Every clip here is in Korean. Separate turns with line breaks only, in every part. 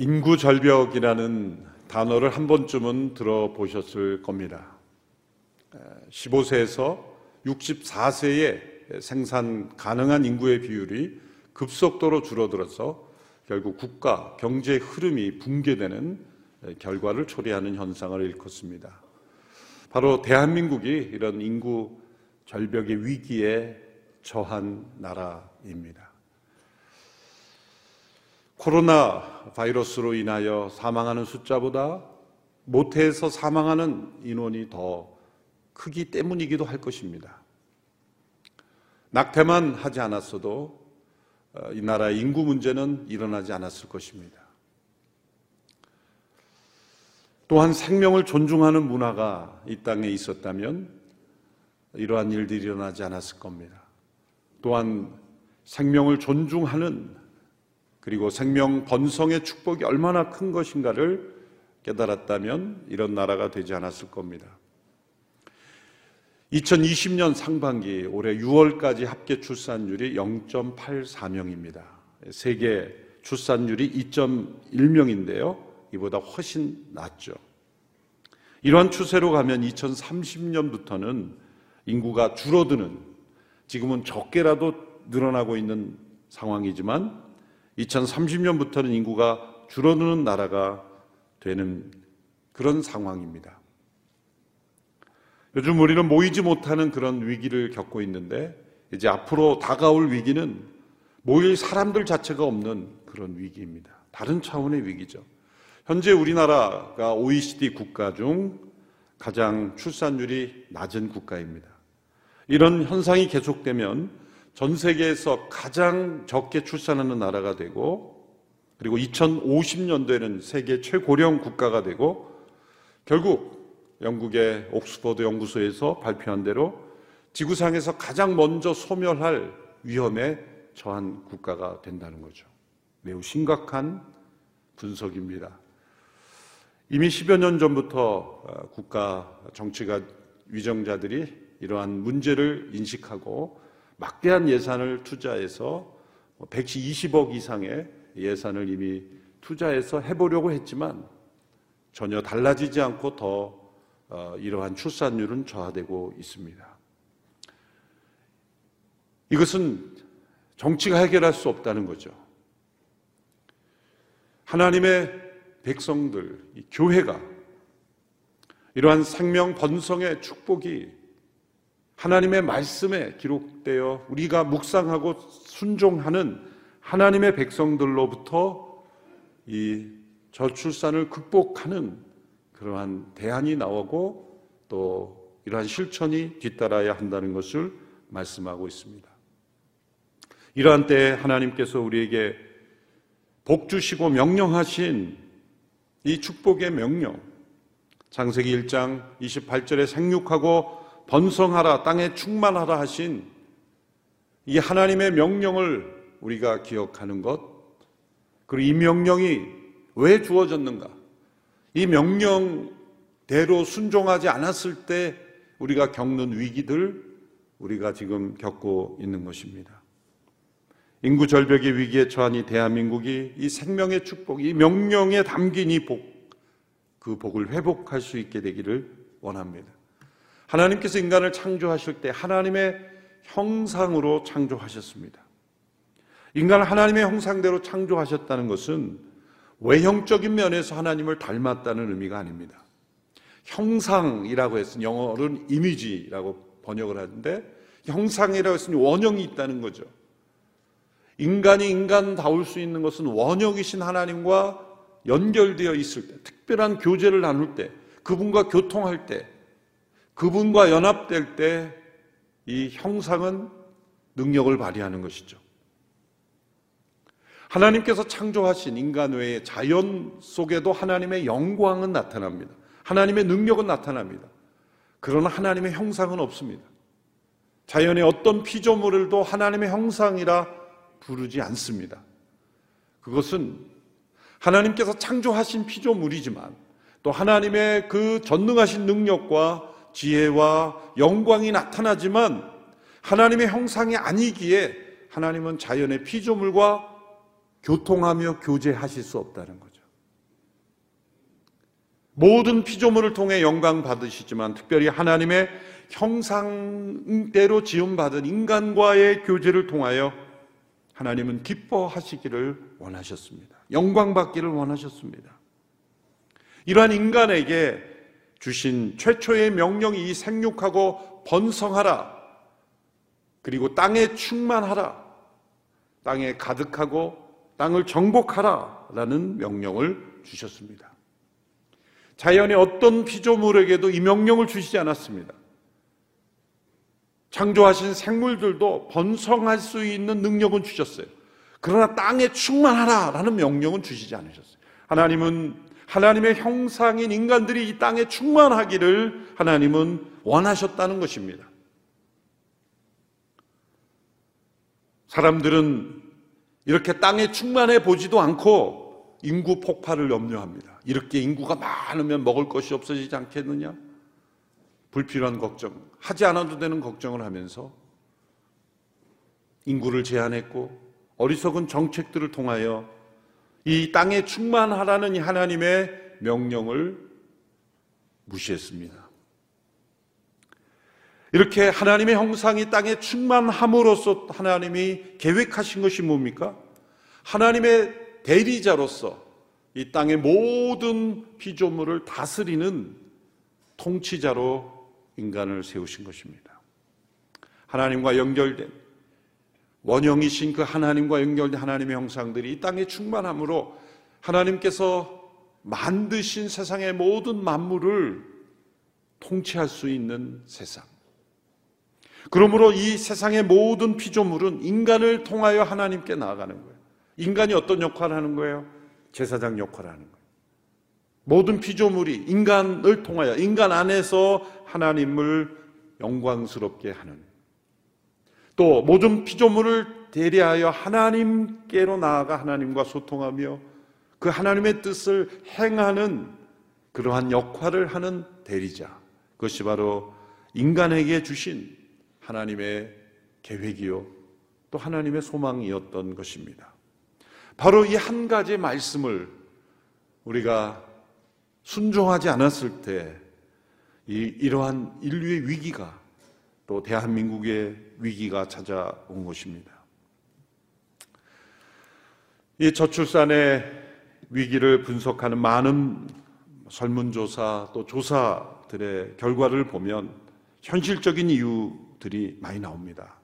아, 인구 절벽이라는 단어를 한 번쯤은 들어보셨을 겁니다. 15세에서 64세에 생산 가능한 인구의 비율이 급속도로 줄어들어서 결국 국가 경제 흐름이 붕괴되는 결과를 초래하는 현상을 일컫습니다. 바로 대한민국이 이런 인구 절벽의 위기에 처한 나라입니다. 코로나 바이러스로 인하여 사망하는 숫자보다 모태에서 사망하는 인원이 더 크기 때문이기도 할 것입니다. 낙태만 하지 않았어도 어, 이 나라의 인구 문제는 일어나지 않았을 것입니다. 또한 생명을 존중하는 문화가 이 땅에 있었다면 이러한 일들이 일어나지 않았을 겁니다. 또한 생명을 존중하는 그리고 생명 번성의 축복이 얼마나 큰 것인가를 깨달았다면 이런 나라가 되지 않았을 겁니다. 2020년 상반기 올해 6월까지 합계 출산율이 0.84명입니다. 세계 출산율이 2.1명인데요. 이보다 훨씬 낫죠. 이러한 추세로 가면 2030년부터는 인구가 줄어드는 지금은 적게라도 늘어나고 있는 상황이지만 2030년부터는 인구가 줄어드는 나라가 되는 그런 상황입니다. 요즘 우리는 모이지 못하는 그런 위기를 겪고 있는데 이제 앞으로 다가올 위기는 모일 사람들 자체가 없는 그런 위기입니다. 다른 차원의 위기죠. 현재 우리나라가 OECD 국가 중 가장 출산율이 낮은 국가입니다. 이런 현상이 계속되면 전 세계에서 가장 적게 출산하는 나라가 되고 그리고 2050년도에는 세계 최고령 국가가 되고 결국 영국의 옥스퍼드 연구소에서 발표한 대로 지구상에서 가장 먼저 소멸할 위험에 처한 국가가 된다는 거죠. 매우 심각한 분석입니다. 이미 10여 년 전부터 어, 국가 정치가 위정자들이 이러한 문제를 인식하고 막대한 예산을 투자해서 120억 뭐 이상의 예산을 이미 투자해서 해보려고 했지만 전혀 달라지지 않고 더 어, 이러한 출산율은 저하되고 있습니다. 이것은 정치가 해결할 수 없다는 거죠. 하나님의 백성들, 교회가 이러한 생명 번성의 축복이 하나님의 말씀에 기록되어 우리가 묵상하고 순종하는 하나님의 백성들로부터 이 저출산을 극복하는 그러한 대안이 나오고 또 이러한 실천이 뒤따라야 한다는 것을 말씀하고 있습니다. 이러한 때에 하나님께서 우리에게 복 주시고 명령하신 이 축복의 명령, 창세기 1장 28절에 생육하고 번성하라, 땅에 충만하라 하신 이 하나님의 명령을 우리가 기억하는 것, 그리고 이 명령이 왜 주어졌는가? 이 명령대로 순종하지 않았을 때 우리가 겪는 위기들, 우리가 지금 겪고 있는 것입니다. 인구 절벽의 위기에 처한 이 대한민국이 이 생명의 축복, 이 명령에 담긴 이 복, 그 복을 회복할 수 있게 되기를 원합니다. 하나님께서 인간을 창조하실 때 하나님의 형상으로 창조하셨습니다. 인간을 하나님의 형상대로 창조하셨다는 것은 외형적인 면에서 하나님을 닮았다는 의미가 아닙니다. 형상이라고 했으니 영어로는 이미지라고 번역을 하는데 형상이라고 했으니 원형이 있다는 거죠. 인간이 인간다울 수 있는 것은 원형이신 하나님과 연결되어 있을 때, 특별한 교제를 나눌 때, 그분과 교통할 때, 그분과 연합될 때, 이 형상은 능력을 발휘하는 것이죠. 하나님께서 창조하신 인간 외에 자연 속에도 하나님의 영광은 나타납니다. 하나님의 능력은 나타납니다. 그러나 하나님의 형상은 없습니다. 자연의 어떤 피조물을도 하나님의 형상이라 부르지 않습니다. 그것은 하나님께서 창조하신 피조물이지만 또 하나님의 그 전능하신 능력과 지혜와 영광이 나타나지만 하나님의 형상이 아니기에 하나님은 자연의 피조물과 교통하며 교제하실 수 없다는 거죠. 모든 피조물을 통해 영광 받으시지만 특별히 하나님의 형상대로 지음받은 인간과의 교제를 통하여 하나님은 기뻐하시기를 원하셨습니다. 영광 받기를 원하셨습니다. 이러한 인간에게 주신 최초의 명령이 이 생육하고 번성하라. 그리고 땅에 충만하라. 땅에 가득하고 땅을 정복하라. 라는 명령을 주셨습니다. 자연의 어떤 피조물에게도 이 명령을 주시지 않았습니다. 창조하신 생물들도 번성할 수 있는 능력은 주셨어요. 그러나 땅에 충만하라 라는 명령은 주시지 않으셨어요. 하나님은 하나님의 형상인 인간들이 이 땅에 충만하기를 하나님은 원하셨다는 것입니다. 사람들은 이렇게 땅에 충만해 보지도 않고 인구 폭발을 염려합니다. 이렇게 인구가 많으면 먹을 것이 없어지지 않겠느냐? 불필요한 걱정, 하지 않아도 되는 걱정을 하면서 인구를 제한했고 어리석은 정책들을 통하여 이 땅에 충만하라는 하나님의 명령을 무시했습니다. 이렇게 하나님의 형상이 땅에 충만함으로써 하나님이 계획하신 것이 뭡니까? 하나님의 대리자로서 이 땅의 모든 피조물을 다스리는 통치자로 인간을 세우신 것입니다. 하나님과 연결된 원형이신 그 하나님과 연결된 하나님의 형상들이 이 땅에 충만함으로 하나님께서 만드신 세상의 모든 만물을 통치할 수 있는 세상. 그러므로 이 세상의 모든 피조물은 인간을 통하여 하나님께 나아가는 거예요. 인간이 어떤 역할을 하는 거예요? 제사장 역할을 하는 거예요. 모든 피조물이 인간을 통하여 인간 안에서 하나님을 영광스럽게 하는 또 모든 피조물을 대리하여 하나님께로 나아가 하나님과 소통하며 그 하나님의 뜻을 행하는 그러한 역할을 하는 대리자 그것이 바로 인간에게 주신 하나님의 계획이요 또 하나님의 소망이었던 것입니다. 바로 이 한 가지 말씀을 우리가 순종하지 않았을 때 이, 이러한 인류의 위기가 또 대한민국의 위기가 찾아온 것입니다. 이 저출산의 위기를 분석하는 많은 설문조사 또 조사들의 결과를 보면 현실적인 이유들이 많이 나옵니다.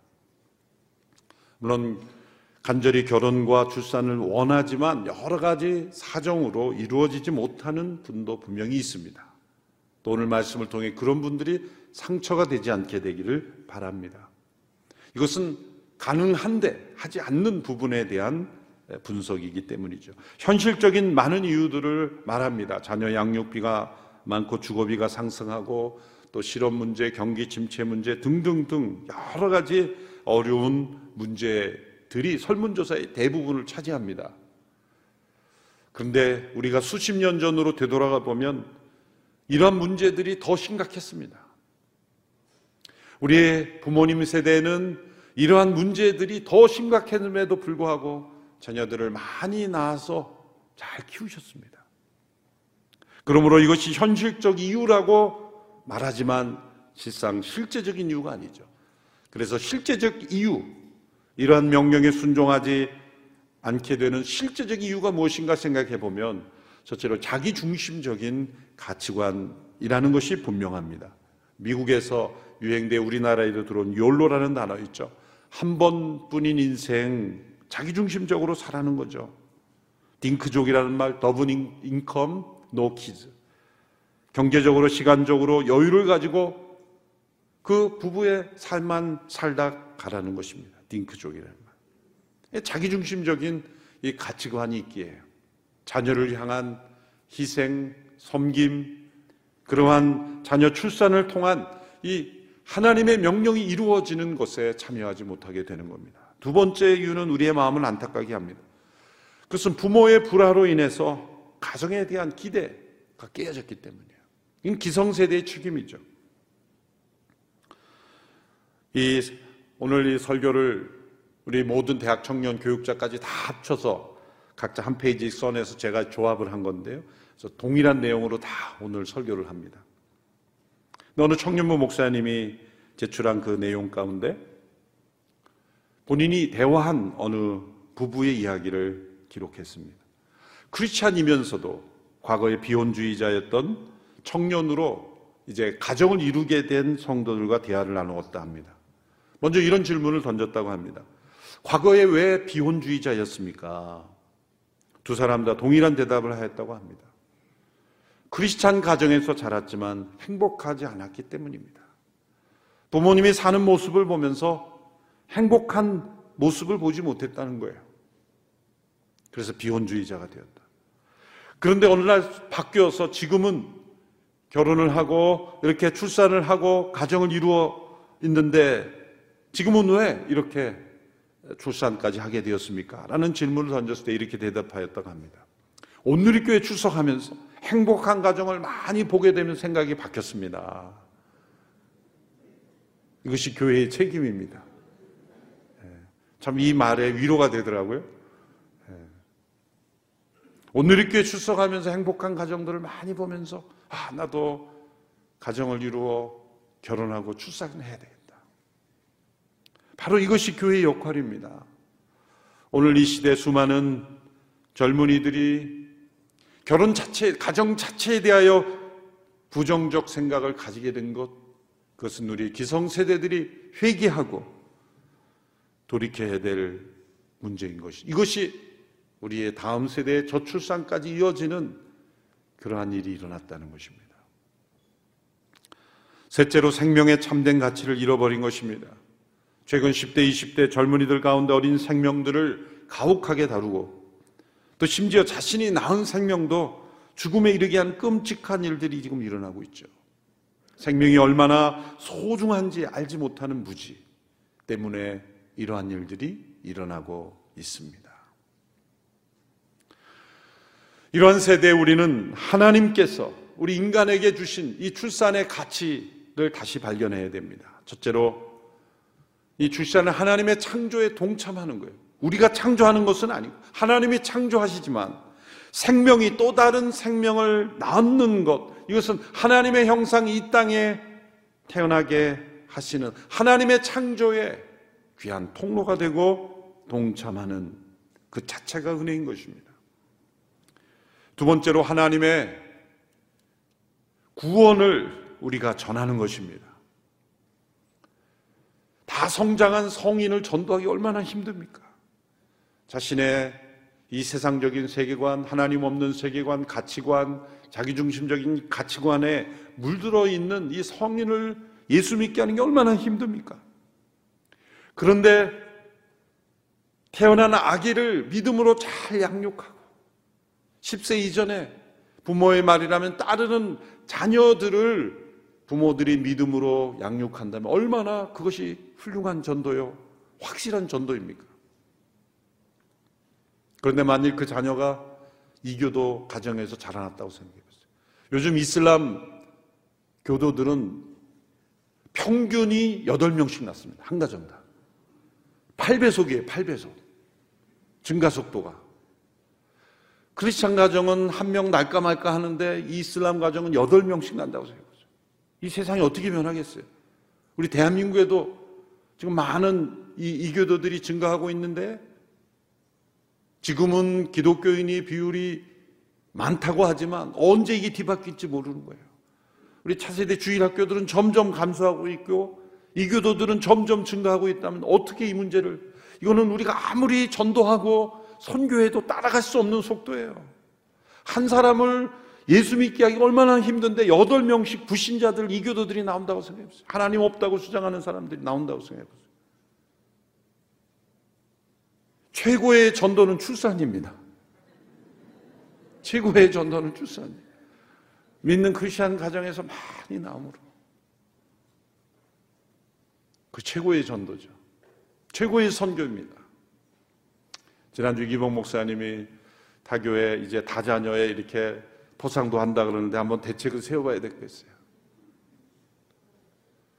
물론 간절히 결혼과 출산을 원하지만 여러 가지 사정으로 이루어지지 못하는 분도 분명히 있습니다. 또 오늘 말씀을 통해 그런 분들이 상처가 되지 않게 되기를 바랍니다. 이것은 가능한데 하지 않는 부분에 대한 분석이기 때문이죠. 현실적인 많은 이유들을 말합니다. 자녀 양육비가 많고 주거비가 상승하고 또 실업 문제, 경기 침체 문제 등등등 여러 가지 어려운 문제 들이 설문조사의 대부분을 차지합니다. 그런데 우리가 수십 년 전으로 되돌아가 보면 이러한 문제들이 더 심각했습니다. 우리의 부모님 세대는 이러한 문제들이 더 심각했음에도 불구하고 자녀들을 많이 낳아서 잘 키우셨습니다. 그러므로 이것이 현실적 이유라고 말하지만 실상 실제적인 이유가 아니죠. 그래서 실제적 이유, 이러한 명령에 순종하지 않게 되는 실제적 이유가 무엇인가 생각해 보면 첫째로 자기 중심적인 가치관이라는 것이 분명합니다. 미국에서 유행돼 우리나라에도 들어온 욜로라는 단어 있죠. 한 번뿐인 인생 자기 중심적으로 살아는 거죠. 딩크족이라는 말, double income, no kids. 경제적으로 시간적으로 여유를 가지고 그 부부의 삶만 살다 가라는 것입니다. 딩크족이라는 말. 자기중심적인 이 가치관이 있기에 자녀를 향한 희생, 섬김, 그러한 자녀 출산을 통한 이 하나님의 명령이 이루어지는 것에 참여하지 못하게 되는 겁니다. 두 번째 이유는 우리의 마음을 안타깝게 합니다. 그것은 부모의 불화로 인해서 가정에 대한 기대가 깨어졌기 때문이에요. 이건 기성세대의 책임이죠. 이 오늘 이 설교를 우리 모든 대학 청년 교육자까지 다 합쳐서 각자 한 페이지 써내서 제가 조합을 한 건데요. 그래서 동일한 내용으로 다 오늘 설교를 합니다. 어느 청년부 목사님이 제출한 그 내용 가운데 본인이 대화한 어느 부부의 이야기를 기록했습니다. 크리스찬이면서도 과거에 비혼주의자였던 청년으로 이제 가정을 이루게 된 성도들과 대화를 나누었다 합니다. 먼저 이런 질문을 던졌다고 합니다. 과거에 왜 비혼주의자였습니까? 두 사람 다 동일한 대답을 하였다고 합니다. 크리스찬 가정에서 자랐지만 행복하지 않았기 때문입니다. 부모님이 사는 모습을 보면서 행복한 모습을 보지 못했다는 거예요. 그래서 비혼주의자가 되었다. 그런데 어느 날 바뀌어서 지금은 결혼을 하고 이렇게 출산을 하고 가정을 이루어 있는데 지금은 왜 이렇게 출산까지 하게 되었습니까? 라는 질문을 던졌을 때 이렇게 대답하였다고 합니다. 온누리교회 출석하면서 행복한 가정을 많이 보게 되면 생각이 바뀌었습니다. 이것이 교회의 책임입니다. 예. 참이 말에 위로가 되더라고요. 예. 온누리교회 출석하면서 행복한 가정들을 많이 보면서 아 나도 가정을 이루어 결혼하고 출산해야 되겠다. 바로 이것이 교회의 역할입니다. 오늘 이 시대 수많은 젊은이들이 결혼 자체, 가정 자체에 대하여 부정적 생각을 가지게 된 것, 그것은 우리 기성세대들이 회개하고 돌이켜야 될 문제인 것이. 이것이 우리의 다음 세대의 저출산까지 이어지는 그러한 일이 일어났다는 것입니다. 셋째로 생명의 참된 가치를 잃어버린 것입니다. 최근 10대, 20대 젊은이들 가운데 어린 생명들을 가혹하게 다루고 또 심지어 자신이 낳은 생명도 죽음에 이르게 한 끔찍한 일들이 지금 일어나고 있죠. 생명이 얼마나 소중한지 알지 못하는 무지 때문에 이러한 일들이 일어나고 있습니다. 이러한 세대에 우리는 하나님께서 우리 인간에게 주신 이 출산의 가치를 다시 발견해야 됩니다. 첫째로 이 출산은 하나님의 창조에 동참하는 거예요. 우리가 창조하는 것은 아니고 하나님이 창조하시지만 생명이 또 다른 생명을 낳는 것 이것은 하나님의 형상이 이 땅에 태어나게 하시는 하나님의 창조에 귀한 통로가 되고 동참하는 그 자체가 은혜인 것입니다. 두 번째로 하나님의 구원을 우리가 전하는 것입니다. 다 성장한 성인을 전도하기 얼마나 힘듭니까? 자신의 이 세상적인 세계관, 하나님 없는 세계관, 가치관, 자기중심적인 가치관에 물들어 있는 이 성인을 예수 믿게 하는 게 얼마나 힘듭니까? 그런데 태어난 아기를 믿음으로 잘 양육하고 10세 이전에 부모의 말이라면 따르는 자녀들을 부모들이 믿음으로 양육한다면 얼마나 그것이 훌륭한 전도요, 확실한 전도입니까? 그런데 만일 그 자녀가 이교도 가정에서 자라났다고 생각해 보세요. 요즘 이슬람 교도들은 평균이 8명씩 낳습니다. 한 가정당. 8배속이에요, 8배속. 증가 속도가. 크리스찬 가정은 한 명 날까 말까 하는데 이슬람 가정은 8명씩 난다고 생각해요. 이 세상이 어떻게 변하겠어요? 우리 대한민국에도 지금 많은 이 이교도들이 증가하고 있는데 지금은 기독교인이 비율이 많다고 하지만 언제 이게 뒤바뀔지 모르는 거예요. 우리 차세대 주일 학교들은 점점 감소하고 있고 이교도들은 점점 증가하고 있다면 어떻게 이 문제를 이거는 우리가 아무리 전도하고 선교해도 따라갈 수 없는 속도예요. 한 사람을 예수 믿게 하기가 얼마나 힘든데 여덟 명씩 불신자들 이교도들이 나온다고 생각해보세요. 하나님 없다고 주장하는 사람들이 나온다고 생각해보세요. 최고의 전도는 출산입니다. 최고의 전도는 출산이에요. 믿는 크리스천 가정에서 많이 나오므로 그 최고의 전도죠. 최고의 선교입니다. 지난주 이기봉 목사님이 타교에 이제 다자녀에 이렇게 포상도 한다 그러는데 한번 대책을 세워봐야 되겠어요.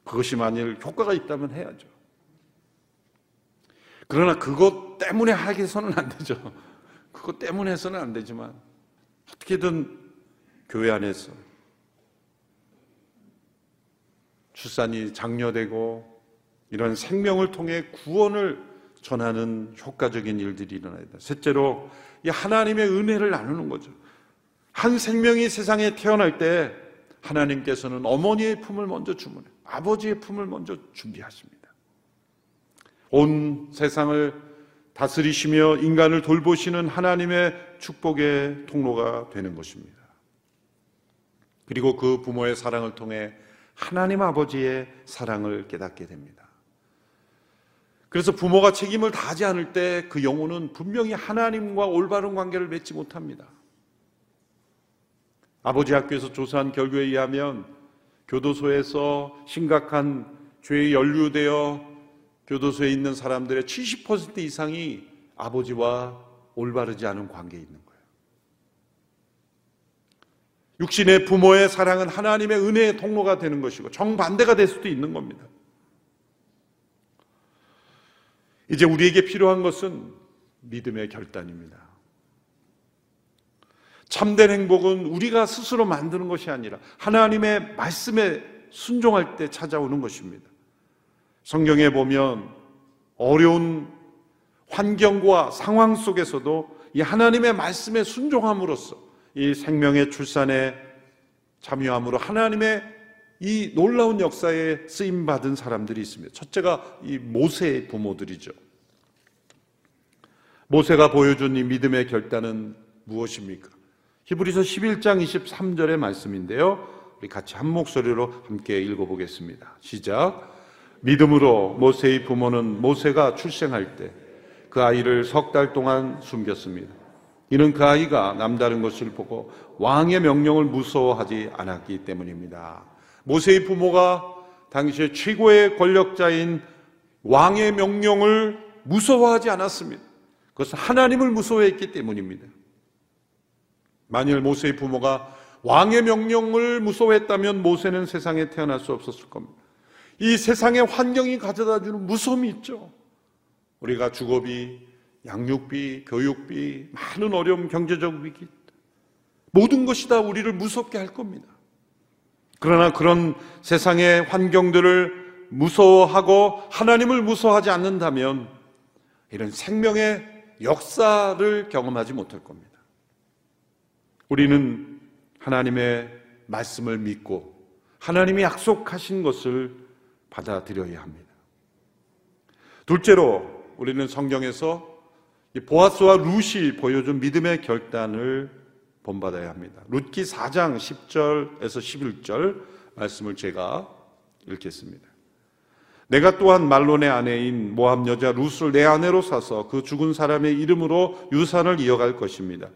그것이 만일 효과가 있다면 해야죠. 그러나 그것 때문에 하게 해서는 안 되죠. 그것 때문에 해서는 안 되지만 어떻게든 교회 안에서 출산이 장려되고 이런 생명을 통해 구원을 전하는 효과적인 일들이 일어나야 된다. 셋째로 이 하나님의 은혜를 나누는 거죠. 한 생명이 세상에 태어날 때 하나님께서는 어머니의 품을 먼저 주문해 아버지의 품을 먼저 준비하십니다. 온 세상을 다스리시며 인간을 돌보시는 하나님의 축복의 통로가 되는 것입니다. 그리고 그 부모의 사랑을 통해 하나님 아버지의 사랑을 깨닫게 됩니다. 그래서 부모가 책임을 다하지 않을 때 그 영혼은 분명히 하나님과 올바른 관계를 맺지 못합니다. 아버지 학교에서 조사한 결과에 의하면 교도소에서 심각한 죄에 연루되어 교도소에 있는 사람들의 70% 이상이 아버지와 올바르지 않은 관계에 있는 거예요. 육신의 부모의 사랑은 하나님의 은혜의 통로가 되는 것이고 정반대가 될 수도 있는 겁니다. 이제 우리에게 필요한 것은 믿음의 결단입니다. 참된 행복은 우리가 스스로 만드는 것이 아니라 하나님의 말씀에 순종할 때 찾아오는 것입니다. 성경에 보면 어려운 환경과 상황 속에서도 이 하나님의 말씀에 순종함으로써 이 생명의 출산에 참여함으로 하나님의 이 놀라운 역사에 쓰임 받은 사람들이 있습니다. 첫째가 이 모세의 부모들이죠. 모세가 보여준 이 믿음의 결단은 무엇입니까? 히브리서 11장 23절의 말씀인데요. 우리 같이 한 목소리로 함께 읽어보겠습니다. 시작. 믿음으로 모세의 부모는 모세가 출생할 때 그 아이를 석 달 동안 숨겼습니다. 이는 그 아이가 남다른 것을 보고 왕의 명령을 무서워하지 않았기 때문입니다. 모세의 부모가 당시에 최고의 권력자인 왕의 명령을 무서워하지 않았습니다. 그것은 하나님을 무서워했기 때문입니다. 만일 모세의 부모가 왕의 명령을 무서워했다면 모세는 세상에 태어날 수 없었을 겁니다. 이 세상의 환경이 가져다 주는 무서움이 있죠. 우리가 주거비, 양육비, 교육비, 많은 어려움, 경제적 위기, 모든 것이 다 우리를 무섭게 할 겁니다. 그러나 그런 세상의 환경들을 무서워하고 하나님을 무서워하지 않는다면 이런 생명의 역사를 경험하지 못할 겁니다. 우리는 하나님의 말씀을 믿고 하나님이 약속하신 것을 받아들여야 합니다. 둘째로 우리는 성경에서 보아스와 룻이 보여준 믿음의 결단을 본받아야 합니다. 룻기 4장 10절에서 11절 말씀을 제가 읽겠습니다. 내가 또한 말론의 아내인 모함 여자 룻을 내 아내로 사서 그 죽은 사람의 이름으로 유산을 이어갈 것입니다.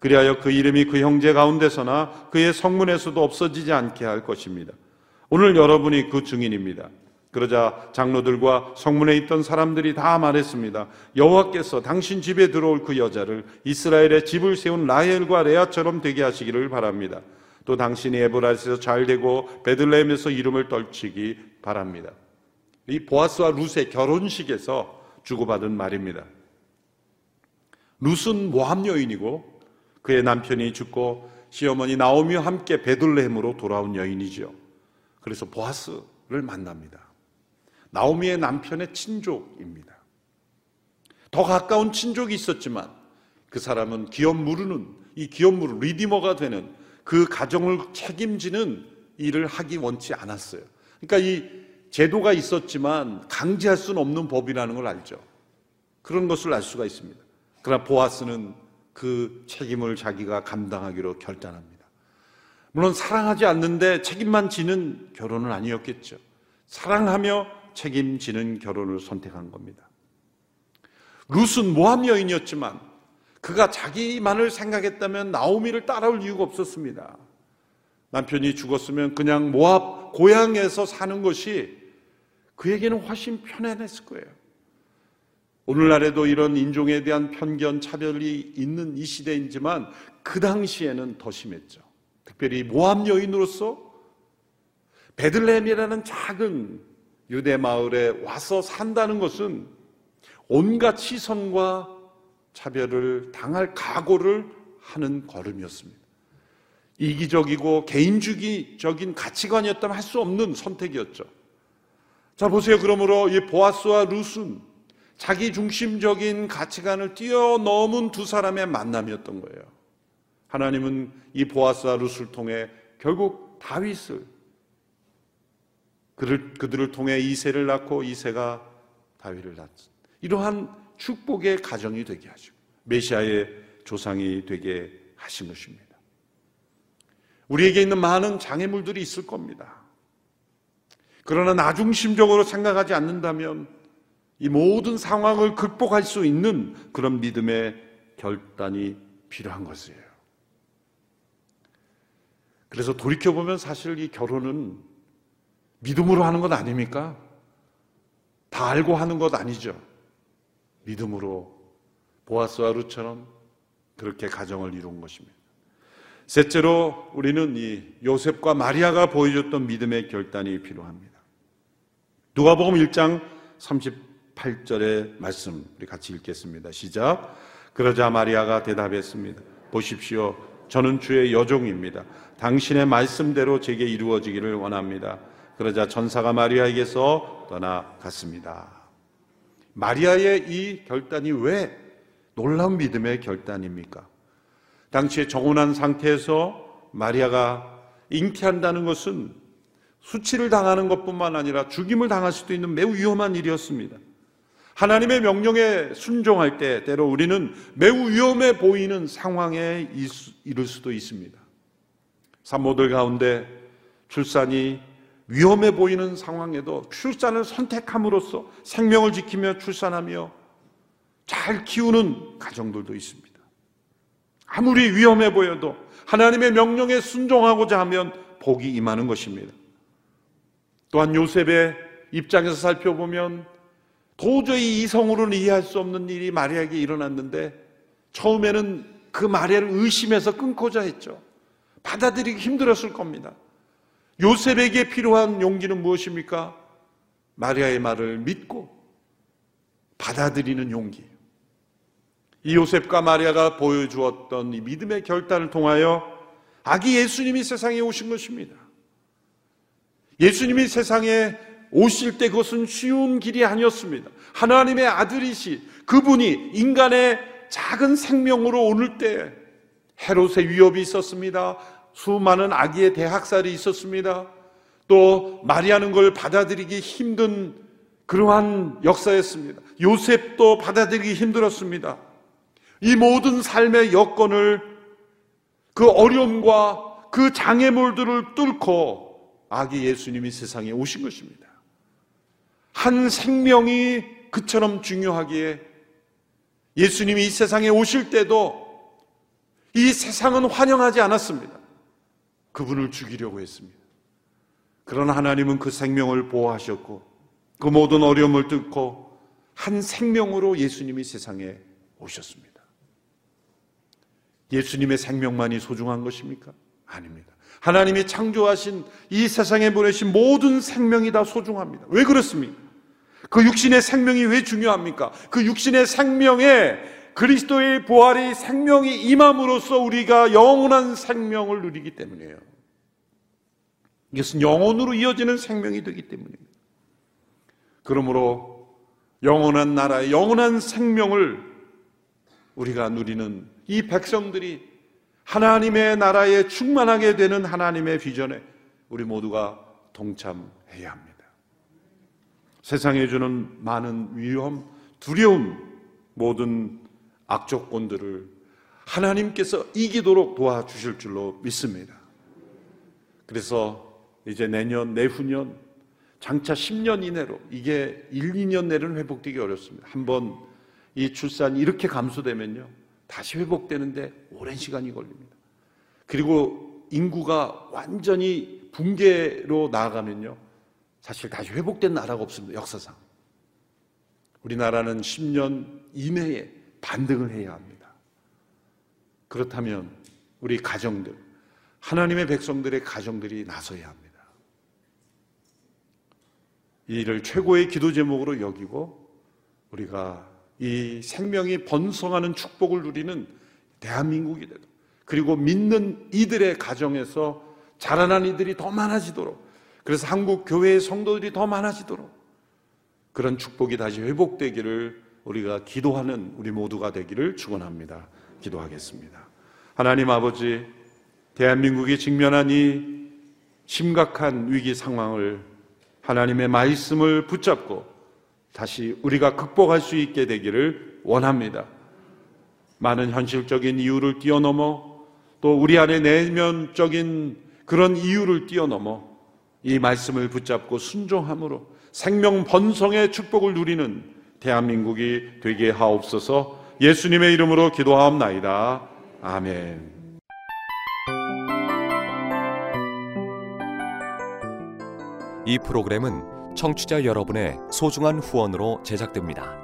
그리하여 그 이름이 그 형제 가운데서나 그의 성문에서도 없어지지 않게 할 것입니다. 오늘 여러분이 그 증인입니다. 그러자 장로들과 성문에 있던 사람들이 다 말했습니다. 여호와께서 당신 집에 들어올 그 여자를 이스라엘의 집을 세운 라헬과 레아처럼 되게 하시기를 바랍니다. 또 당신이 에브라스에서 잘 되고 베들레헴에서 이름을 떨치기 바랍니다. 이 보아스와 룻의 결혼식에서 주고받은 말입니다. 룻은 모함 여인이고 그의 남편이 죽고 시어머니 나오미와 함께 베들레헴으로 돌아온 여인이죠. 그래서 보아스를 만납니다. 나오미의 남편의 친족입니다. 더 가까운 친족이 있었지만 그 사람은 기업 무르는 이 기업 무르 리디머가 되는 그 가정을 책임지는 일을 하기 원치 않았어요. 그러니까 이 제도가 있었지만 강제할 수는 없는 법이라는 걸 알죠. 그런 것을 알 수가 있습니다. 그러나 보아스는 그 책임을 자기가 감당하기로 결단합니다. 물론 사랑하지 않는데 책임만 지는 결혼은 아니었겠죠. 사랑하며 책임지는 결혼을 선택한 겁니다. 룻은 모함 여인이었지만 그가 자기만을 생각했다면 나오미를 따라올 이유가 없었습니다. 남편이 죽었으면 그냥 모압 고향에서 사는 것이 그에게는 훨씬 편안했을 거예요. 오늘날에도 이런 인종에 대한 편견, 차별이 있는 이 시대이지만 그 당시에는 더 심했죠. 특별히 모함 여인으로서 베들레헴이라는 작은 유대 마을에 와서 산다는 것은 온갖 시선과 차별을 당할 각오를 하는 걸음이었습니다. 이기적이고 개인주의적인 가치관이었다면 할 수 없는 선택이었죠. 자, 보세요. 그러므로 이 보아스와 루슨, 자기 중심적인 가치관을 뛰어넘은 두 사람의 만남이었던 거예요. 하나님은 이 보아스와 루스를 통해 결국 다윗을 그들, 그들을 통해 이세를 낳고 이세가 다윗을 낳았 이러한 축복의 가정이 되게 하시고 메시아의 조상이 되게 하신 것입니다. 우리에게 있는 많은 장애물들이 있을 겁니다. 그러나 나중심적으로 생각하지 않는다면 이 모든 상황을 극복할 수 있는 그런 믿음의 결단이 필요한 것이에요. 그래서 돌이켜보면 사실 이 결혼은 믿음으로 하는 것 아닙니까? 다 알고 하는 것 아니죠. 믿음으로 보아스와 루처럼 그렇게 가정을 이룬 것입니다. 셋째로 우리는 이 요셉과 마리아가 보여줬던 믿음의 결단이 필요합니다. 누가복음 1장 38절의 말씀 우리 같이 읽겠습니다. 시작. 그러자 마리아가 대답했습니다. 보십시오. 저는 주의 여종입니다. 당신의 말씀대로 제게 이루어지기를 원합니다. 그러자 전사가 마리아에게서 떠나갔습니다. 마리아의 이 결단이 왜 놀라운 믿음의 결단입니까? 당시에 정혼한 상태에서 마리아가 잉태한다는 것은 수치를 당하는 것뿐만 아니라 죽임을 당할 수도 있는 매우 위험한 일이었습니다. 하나님의 명령에 순종할 때 때로 우리는 매우 위험해 보이는 상황에 이를 수도 있습니다. 산모들 가운데 출산이 위험해 보이는 상황에도 출산을 선택함으로써 생명을 지키며 출산하며 잘 키우는 가정들도 있습니다. 아무리 위험해 보여도 하나님의 명령에 순종하고자 하면 복이 임하는 것입니다. 또한 요셉의 입장에서 살펴보면 도저히 이성으로는 이해할 수 없는 일이 마리아에게 일어났는데 처음에는 그 마리아를 의심해서 끊고자 했죠. 받아들이기 힘들었을 겁니다. 요셉에게 필요한 용기는 무엇입니까? 마리아의 말을 믿고 받아들이는 용기. 이 요셉과 마리아가 보여주었던 이 믿음의 결단을 통하여 아기 예수님이 세상에 오신 것입니다. 예수님이 세상에 오실 때 그것은 쉬운 길이 아니었습니다. 하나님의 아들이시 그분이 인간의 작은 생명으로 오늘 때 헤롯의 위협이 있었습니다. 수많은 아기의 대학살이 있었습니다. 또 마리아는 걸 받아들이기 힘든 그러한 역사였습니다. 요셉도 받아들이기 힘들었습니다. 이 모든 삶의 여건을 그 어려움과 그 장애물들을 뚫고 아기 예수님이 세상에 오신 것입니다. 한 생명이 그처럼 중요하기에 예수님이 이 세상에 오실 때도 이 세상은 환영하지 않았습니다. 그분을 죽이려고 했습니다. 그러나 하나님은 그 생명을 보호하셨고 그 모든 어려움을 뚫고 한 생명으로 예수님이 세상에 오셨습니다. 예수님의 생명만이 소중한 것입니까? 아닙니다. 하나님이 창조하신 이 세상에 보내신 모든 생명이 다 소중합니다. 왜 그렇습니까? 그 육신의 생명이 왜 중요합니까? 그 육신의 생명에 그리스도의 부활이 생명이 임함으로써 우리가 영원한 생명을 누리기 때문이에요. 이것은 영원으로 이어지는 생명이 되기 때문입니다. 그러므로 영원한 나라의 영원한 생명을 우리가 누리는 이 백성들이 하나님의 나라에 충만하게 되는 하나님의 비전에 우리 모두가 동참해야 합니다. 세상에 주는 많은 위험, 두려움, 모든 악조건들을 하나님께서 이기도록 도와주실 줄로 믿습니다. 그래서 이제 내년, 내후년, 장차 10년 이내로 이게 1, 2년 내로는 회복되기 어렵습니다. 한번 이 출산이 이렇게 감소되면요. 다시 회복되는데 오랜 시간이 걸립니다. 그리고 인구가 완전히 붕괴로 나아가면요. 사실 다시 회복된 나라가 없습니다. 역사상. 우리나라는 10년 이내에 반등을 해야 합니다. 그렇다면 우리 가정들, 하나님의 백성들의 가정들이 나서야 합니다. 이 일을 최고의 기도 제목으로 여기고 우리가 이 생명이 번성하는 축복을 누리는 대한민국이 되도록 그리고 믿는 이들의 가정에서 자라난 이들이 더 많아지도록 그래서 한국 교회의 성도들이 더 많아지도록 그런 축복이 다시 회복되기를 우리가 기도하는 우리 모두가 되기를 축원합니다. 기도하겠습니다. 하나님 아버지 대한민국이 직면한 이 심각한 위기 상황을 하나님의 말씀을 붙잡고 다시 우리가 극복할 수 있게 되기를 원합니다. 많은 현실적인 이유를 뛰어넘어 또 우리 안에 내면적인 그런 이유를 뛰어넘어 이 말씀을 붙잡고 순종함으로 생명 번성의 축복을 누리는 대한민국이 되게 하옵소서 예수님의 이름으로 기도하옵나이다. 아멘.
이 프로그램은 청취자 여러분의 소중한 후원으로 제작됩니다.